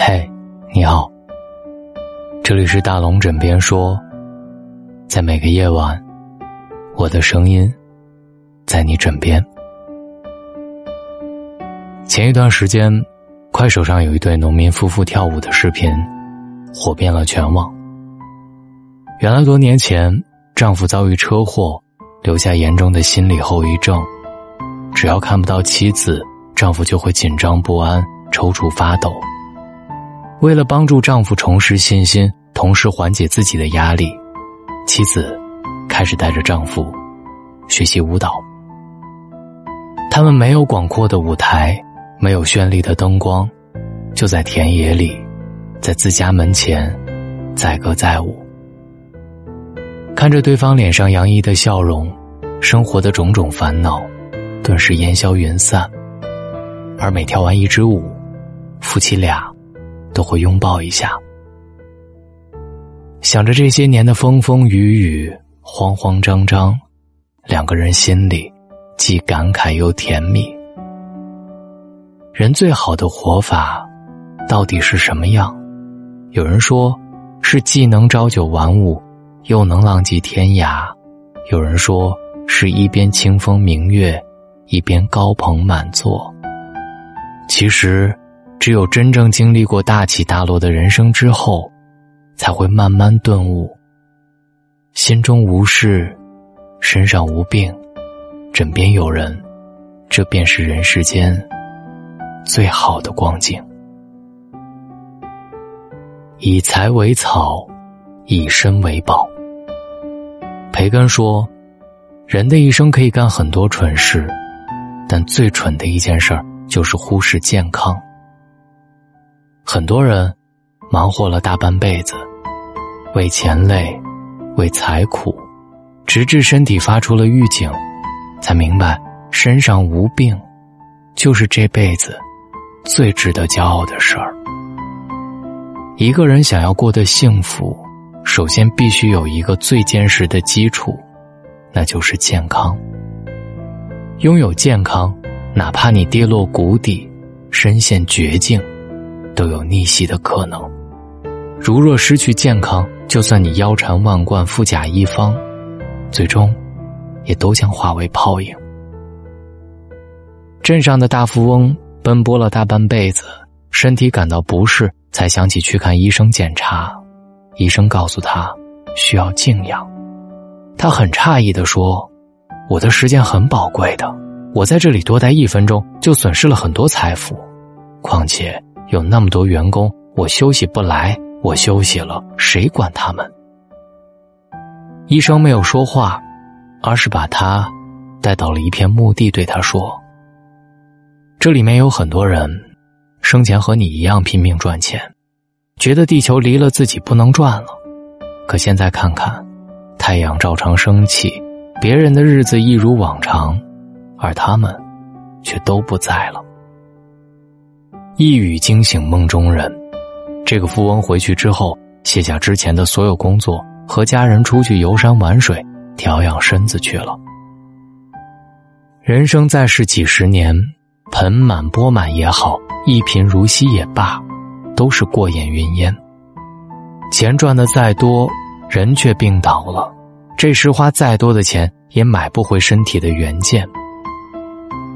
嘿，你好，这里是大龙枕边说，在每个夜晚，我的声音在你枕边。前一段时间，快手上有一对农民夫妇跳舞的视频，火遍了全网。原来多年前，丈夫遭遇车祸，留下严重的心理后遗症，只要看不到妻子，丈夫就会紧张不安、抽搐发抖。为了帮助丈夫重拾信心，同时缓解自己的压力，妻子开始带着丈夫学习舞蹈。他们没有广阔的舞台，没有绚丽的灯光，就在田野里，在自家门前载歌载舞。看着对方脸上洋溢的笑容，生活的种种烦恼顿时烟消云散。而每跳完一支舞，夫妻俩。都会拥抱一下，想着这些年的风风雨雨、慌慌张张，两个人心里既感慨又甜蜜。人最好的活法到底是什么样？有人说，是既能朝九晚五，又能浪迹天涯；有人说，是一边清风明月，一边高朋满座。其实。只有真正经历过大起大落的人生之后，才会慢慢顿悟：心中无事，身上无病，枕边有人，这便是人世间最好的光景。以财为草，以身为宝。培根说：“人的一生可以干很多蠢事，但最蠢的一件事儿就是忽视健康。”很多人忙活了大半辈子，为钱累，为财苦，直至身体发出了预警，才明白身上无病，就是这辈子最值得骄傲的事儿。一个人想要过得幸福，首先必须有一个最坚实的基础，那就是健康。拥有健康，哪怕你跌落谷底，身陷绝境。都有逆袭的可能。如若失去健康，就算你腰缠万贯、富甲一方，最终也都将化为泡影。镇上的大富翁奔波了大半辈子，身体感到不适，才想起去看医生检查。医生告诉他需要静养，他很诧异的说：“我的时间很宝贵的，我在这里多待一分钟就损失了很多财富，况且……”有那么多员工，我休息不来，我休息了，谁管他们？医生没有说话，而是把他带到了一片墓地，对他说：“这里面有很多人，生前和你一样拼命赚钱，觉得地球离了自己不能转了。可现在看看，太阳照常升起，别人的日子一如往常，而他们却都不在了。”一语惊醒梦中人，这个富翁回去之后，卸下之前的所有工作，和家人出去游山玩水，调养身子去了。人生在世几十年，盆满钵满也好，一贫如洗也罢，都是过眼云烟。钱赚的再多，人却病倒了，这时花再多的钱，也买不回身体的原件。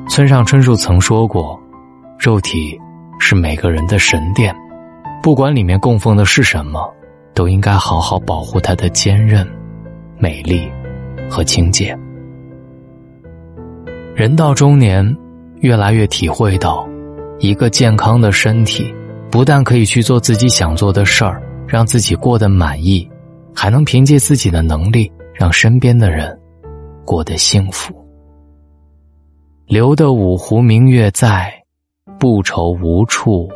村上春树曾说过：“肉体。”是每个人的神殿，不管里面供奉的是什么，都应该好好保护它的坚韧、美丽和清洁。人到中年，越来越体会到，一个健康的身体，不但可以去做自己想做的事儿，让自己过得满意，还能凭借自己的能力，让身边的人过得幸福。留得五湖明月在。不愁无处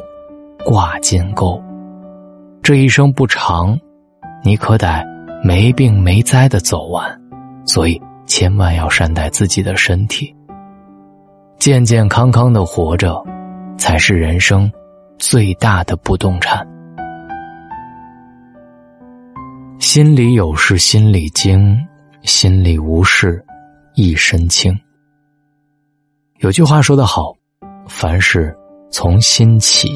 挂金钩，这一生不长，你可得没病没灾的走完，所以千万要善待自己的身体，健健康康的活着，才是人生最大的不动产。心里有事心里惊，心里无事一身轻。有句话说得好。凡事从心起，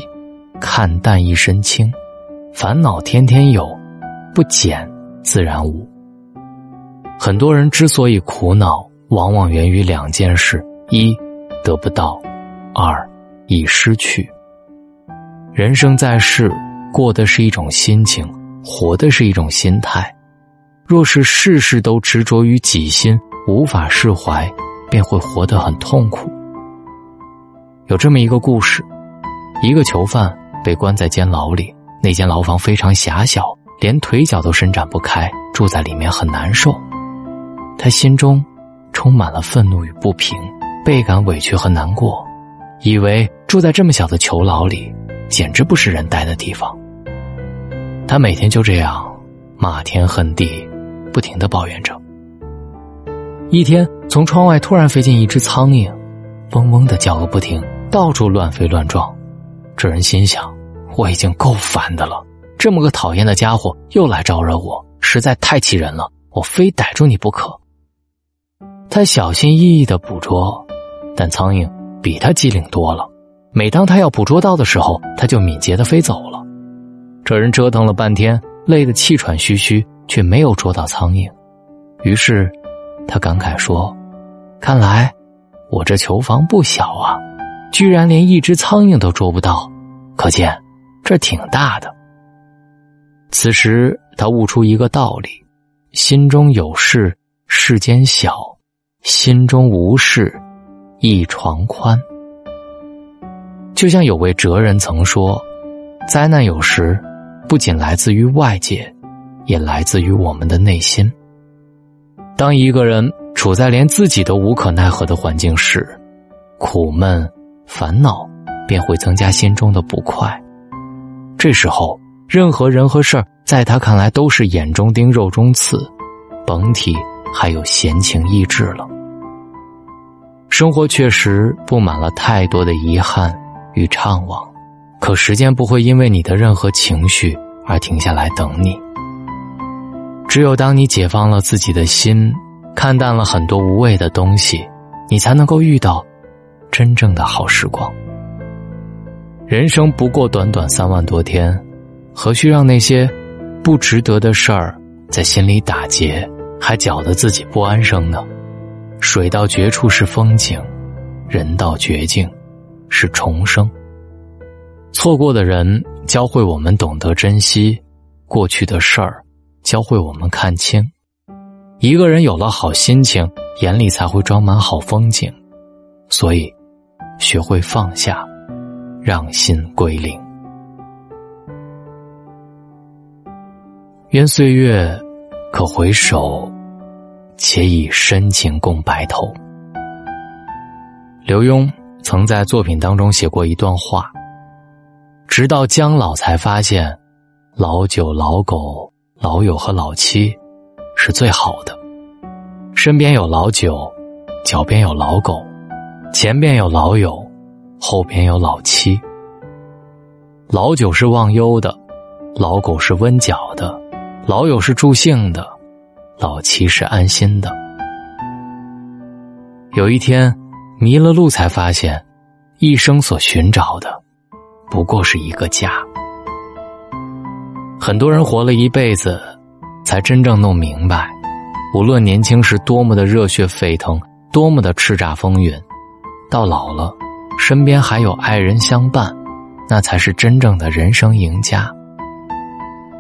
看淡一身轻，烦恼天天有，不减自然无。很多人之所以苦恼，往往源于两件事：一得不到，二已失去。人生在世，过的是一种心情，活的是一种心态。若是事事都执着于己心，无法释怀，便会活得很痛苦。有这么一个故事：一个囚犯被关在监牢里，那间牢房非常狭小，连腿脚都伸展不开，住在里面很难受。他心中充满了愤怒与不平，倍感委屈和难过，以为住在这么小的囚牢里，简直不是人待的地方。他每天就这样骂天恨地，不停的抱怨着。一天，从窗外突然飞进一只苍蝇，嗡嗡的叫个不停，到处乱飞乱撞。这人心想：我已经够烦的了，这么个讨厌的家伙又来招惹我，实在太气人了，我非逮住你不可。他小心翼翼的捕捉，但苍蝇比他机灵多了。每当他要捕捉到的时候，他就敏捷的飞走了。这人折腾了半天，累得气喘吁吁，却没有捉到苍蝇。于是，他感慨说：“看来我这囚房不小啊，居然连一只苍蝇都捉不到，可见这挺大的。”此时，他悟出一个道理：心中有事，世间小。心中无事，一床宽。就像有位哲人曾说：“灾难有时不仅来自于外界，也来自于我们的内心。当一个人处在连自己都无可奈何的环境时，苦闷、烦恼便会增加心中的不快。这时候，任何人和事儿在他看来都是眼中钉、肉中刺，甭提。”还有闲情逸致了。生活确实布满了太多的遗憾与怅惘，可时间不会因为你的任何情绪而停下来等你。只有当你解放了自己的心，看淡了很多无谓的东西，你才能够遇到真正的好时光。人生不过短短三万多天，何须让那些不值得的事儿在心里打结？还搅得自己不安生呢。水到绝处是风景，人到绝境是重生。错过的人教会我们懂得珍惜，过去的事儿教会我们看清。一个人有了好心情，眼里才会装满好风景。所以，学会放下，让心归零。愿岁月。可回首，且以深情共白头。刘墉曾在作品当中写过一段话：直到将老才发现，老酒、老狗、老友和老妻是最好的。身边有老酒，脚边有老狗，前边有老友，后边有老妻。老酒是忘忧的，老狗是温脚的。老友是助兴的，老妻是安心的。有一天，迷了路，才发现，一生所寻找的，不过是一个家。很多人活了一辈子，才真正弄明白，无论年轻时多么的热血沸腾，多么的叱咤风云，到老了，身边还有爱人相伴，那才是真正的人生赢家。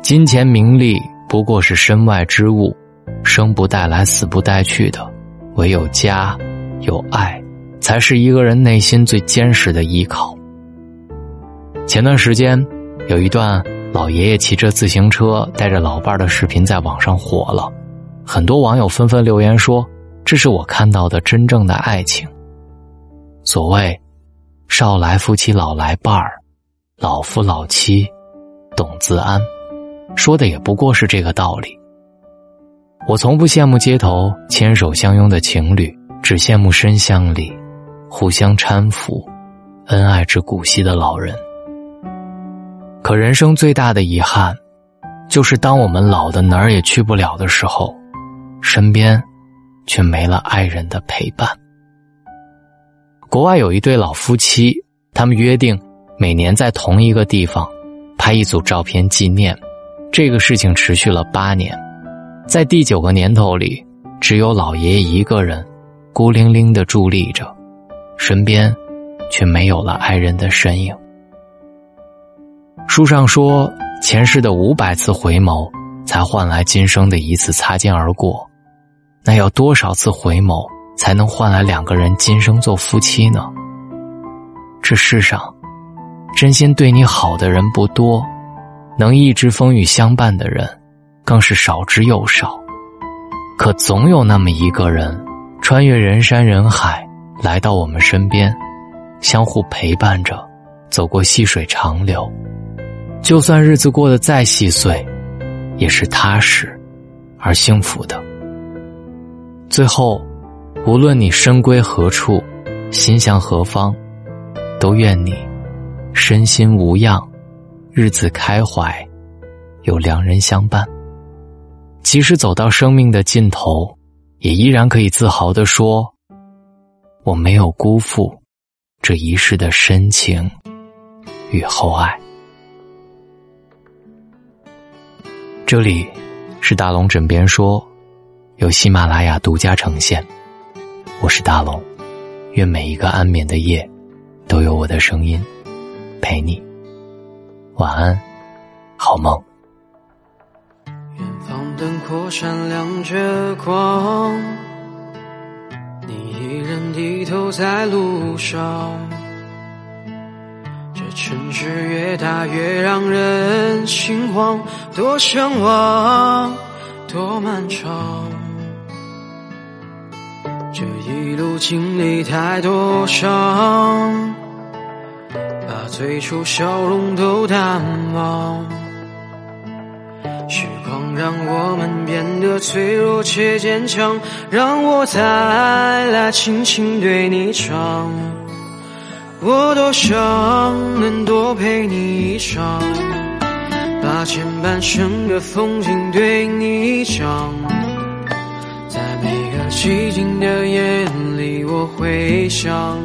金钱名利不过是身外之物，生不带来，死不带去的，唯有家，有爱，才是一个人内心最坚实的依靠。前段时间，有一段老爷爷骑着自行车带着老伴儿的视频在网上火了，很多网友纷纷留言说：“这是我看到的真正的爱情。”所谓“少来夫妻老来伴儿，老夫老妻懂自安。”说的也不过是这个道理。我从不羡慕街头牵手相拥的情侣，只羡慕深巷里互相搀扶、恩爱至古稀的老人。可人生最大的遗憾，就是当我们老的哪儿也去不了的时候，身边却没了爱人的陪伴。国外有一对老夫妻，他们约定每年在同一个地方拍一组照片纪念。这个事情持续了八年，在第九个年头里，只有老爷爷一个人孤零零的伫立着，身边却没有了爱人的身影。书上说，前世的五百次回眸，才换来今生的一次擦肩而过。那要多少次回眸，才能换来两个人今生做夫妻呢？这世上，真心对你好的人不多。能一直风雨相伴的人，更是少之又少。可总有那么一个人，穿越人山人海，来到我们身边，相互陪伴着，走过细水长流。就算日子过得再细碎，也是踏实而幸福的。最后，无论你身归何处，心向何方，都愿你身心无恙。日子开怀，有良人相伴。即使走到生命的尽头，也依然可以自豪的说：“我没有辜负这一世的深情与厚爱。”这里是大龙枕边说，由喜马拉雅独家呈现。我是大龙，愿每一个安眠的夜，都有我的声音陪你。晚安，好梦。远方灯火闪亮着光，你一人低头在路上。这城市越大越让人心慌，多向往，多漫长。路经历太多伤。把最初笑容都淡忘，时光让我们变得脆弱且坚强，让我再来轻轻对你唱，我多想能多陪你一场，把前半生的风景对你讲，寂静的夜里，我会想。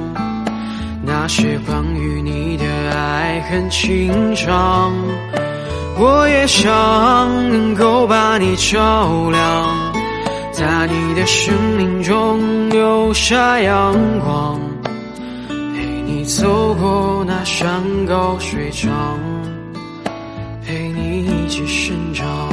那些关于你的爱恨情长，我也想能够把你照亮，在你的生命中留下阳光，陪你走过那山高水长，陪你一起生长。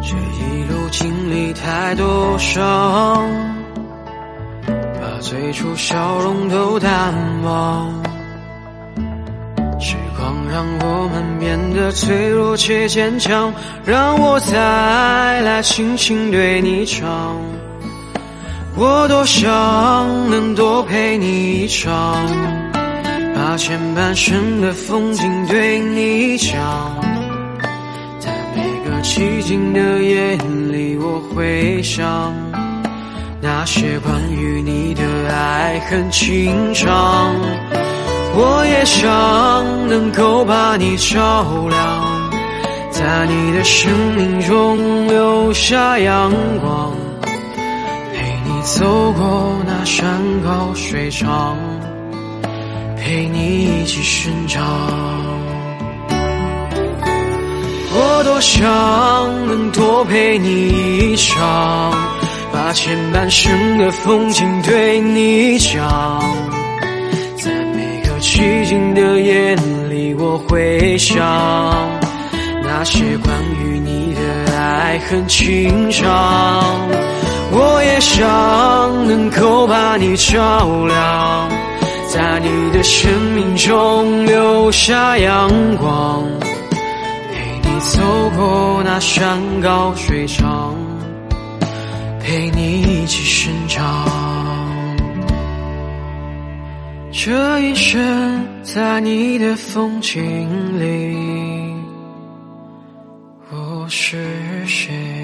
这一路经历太多伤，把最初笑容都淡忘。时光让我们变得脆弱且坚强，让我再来轻轻对你唱。我多想能多陪你一场，把前半生的风景对你讲。寂静的夜里，我会想那些关于你的爱恨情长。我也想能够把你照亮，在你的生命中留下阳光，陪你走过那山高水长，陪你一起生长。多想能多陪你一场，把前半生的风景对你讲，在每个寂静的夜里，我会想那些关于你的爱恨情长。我也想能够把你照亮，在你的生命中留下阳光。山高水长，陪你一起生长。这一生，在你的风景里，我是谁？